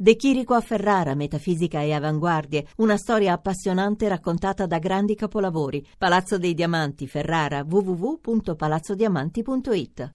De Chirico a Ferrara, metafisica e avanguardie, una storia appassionante raccontata da grandi capolavori. Palazzo dei Diamanti, Ferrara, www.palazzodiamanti.it.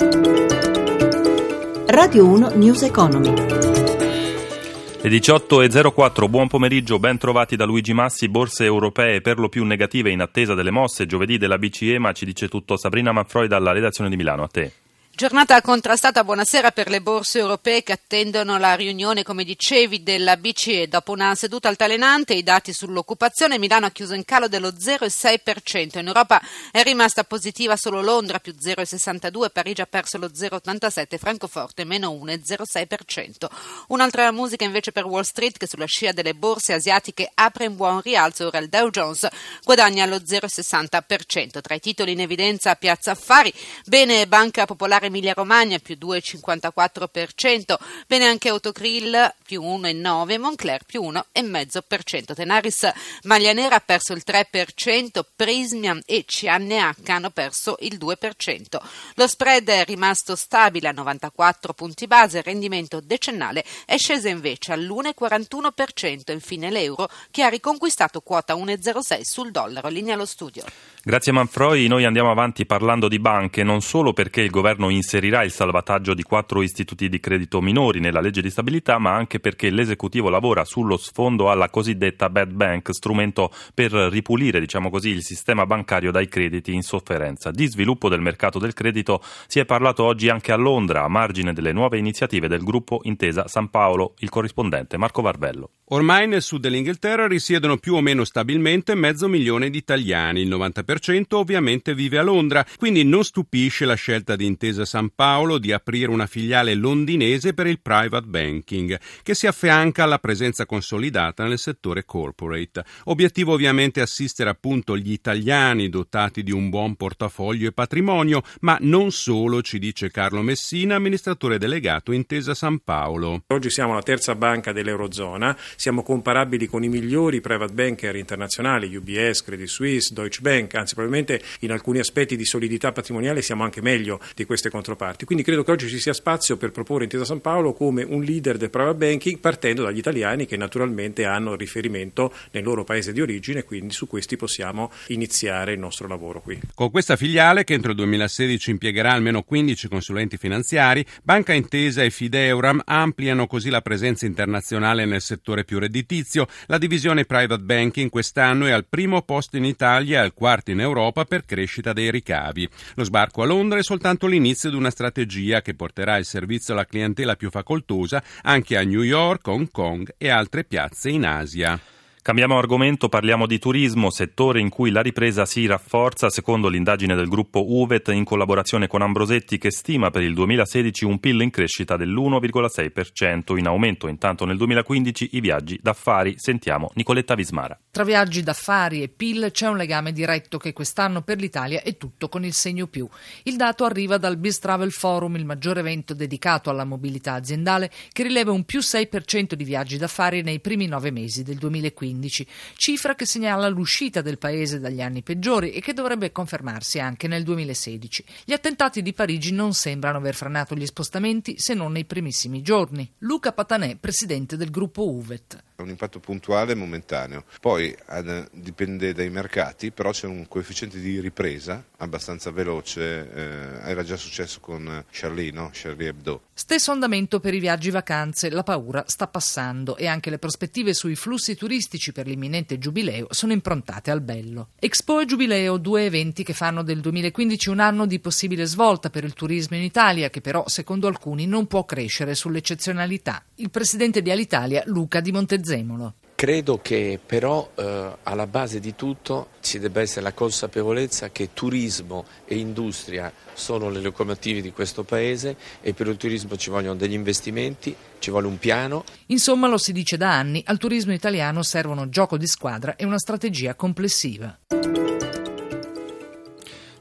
Radio 1 News Economy. Le 18.04, buon pomeriggio, ben trovati da Luigi Massi, borse europee per lo più negative in attesa delle mosse giovedì della BCE, ma ci dice tutto Sabrina Manfroi dalla redazione di Milano, a te. Giornata contrastata, buonasera per le borse europee che attendono la riunione, come dicevi, della BCE. Dopo una seduta altalenante, i dati sull'occupazione, Milano ha chiuso in calo dello 0,6%. In Europa è rimasta positiva solo Londra, più 0,62%, Parigi ha perso lo 0,87%, Francoforte meno 1,06%. Un'altra musica invece per Wall Street, che sulla scia delle borse asiatiche apre in buon rialzo, ora il Dow Jones guadagna lo 0,60%. Tra i titoli in evidenza Piazza Affari, bene Banca Popolare Emilia Romagna più 2,54%, bene anche Autocrill più 1,9%, Moncler più 1,5%. Tenaris Maglia Nera ha perso il 3%, Prismian e CNH hanno perso il 2%. Lo spread è rimasto stabile a 94 punti base, il rendimento decennale è sceso invece all'1,41%, infine l'euro che ha riconquistato quota 1,06 sul dollaro, linea allo studio. Grazie Manfroi, noi andiamo avanti parlando di banche non solo perché il governo inserirà il salvataggio di quattro istituti di credito minori nella legge di stabilità, ma anche perché l'esecutivo lavora sullo sfondo alla cosiddetta bad bank, strumento per ripulire, diciamo così, il sistema bancario dai crediti in sofferenza. Di sviluppo del mercato del credito si è parlato oggi anche a Londra, a margine delle nuove iniziative del gruppo Intesa San Paolo, il corrispondente Marco Varvello. Ormai nel sud dell'Inghilterra risiedono più o meno stabilmente mezzo milione di italiani, il 90% ovviamente vive a Londra, quindi non stupisce la scelta di Intesa San Paolo di aprire una filiale londinese per il private banking, che si affianca alla presenza consolidata nel settore corporate. Obiettivo ovviamente assistere appunto gli italiani dotati di un buon portafoglio e patrimonio, ma non solo, ci dice Carlo Messina, amministratore delegato Intesa San Paolo. Oggi siamo la terza banca dell'Eurozona siamo comparabili con i migliori private banker internazionali, UBS, Credit Suisse, Deutsche Bank, anzi probabilmente in alcuni aspetti di solidità patrimoniale siamo anche meglio di queste controparti. Quindi credo che oggi ci sia spazio per proporre Intesa San Paolo come un leader del private banking partendo dagli italiani che naturalmente hanno riferimento nel loro paese di origine quindi su questi possiamo iniziare il nostro lavoro qui. Con questa filiale che entro il 2016 impiegherà almeno 15 consulenti finanziari, Banca Intesa e Fideuram ampliano così la presenza internazionale nel settore più più redditizio. La divisione private banking quest'anno è al primo posto in Italia e al quarto in Europa per crescita dei ricavi. Lo sbarco a Londra è soltanto l'inizio di una strategia che porterà il servizio alla clientela più facoltosa anche a New York, Hong Kong e altre piazze in Asia. Cambiamo argomento, parliamo di turismo, settore in cui la ripresa si rafforza secondo l'indagine del gruppo Uvet in collaborazione con Ambrosetti che stima per il 2016 un PIL in crescita dell'1,6%, in aumento intanto nel 2015 i viaggi d'affari. Sentiamo Nicoletta Vismara. Tra viaggi d'affari e PIL c'è un legame diretto che quest'anno per l'Italia è tutto con il segno più. Il dato arriva dal Biz Travel Forum, il maggiore evento dedicato alla mobilità aziendale, che rileva un più 6% di viaggi d'affari nei primi nove mesi del 2015. 2015, cifra che segnala l'uscita del paese dagli anni peggiori e che dovrebbe confermarsi anche nel 2016. Gli attentati di Parigi non sembrano aver frenato gli spostamenti se non nei primissimi giorni. Luca Patanè, presidente del gruppo Uvet un impatto puntuale e momentaneo. Poi ad, dipende dai mercati, però c'è un coefficiente di ripresa abbastanza veloce, eh, era già successo con Charlie, no? Charlie Hebdo. Stesso andamento per i viaggi vacanze, la paura sta passando e anche le prospettive sui flussi turistici per l'imminente giubileo sono improntate al bello. Expo e Giubileo, due eventi che fanno del 2015 un anno di possibile svolta per il turismo in Italia, che però secondo alcuni non può crescere sull'eccezionalità. Il presidente di Alitalia, Luca di Montezemolo Prezzemolo. Credo che però eh, alla base di tutto ci debba essere la consapevolezza che turismo e industria sono le locomotive di questo Paese e per il turismo ci vogliono degli investimenti, ci vuole un piano. Insomma, lo si dice da anni, al turismo italiano servono gioco di squadra e una strategia complessiva.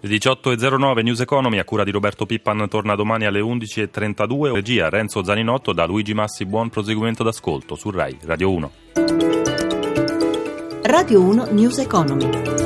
Le 18.09 News Economy a cura di Roberto Pippan torna domani alle 11.32. Regia Renzo Zaninotto da Luigi Massi. Buon proseguimento d'ascolto su RAI Radio 1. Radio 1 News Economy.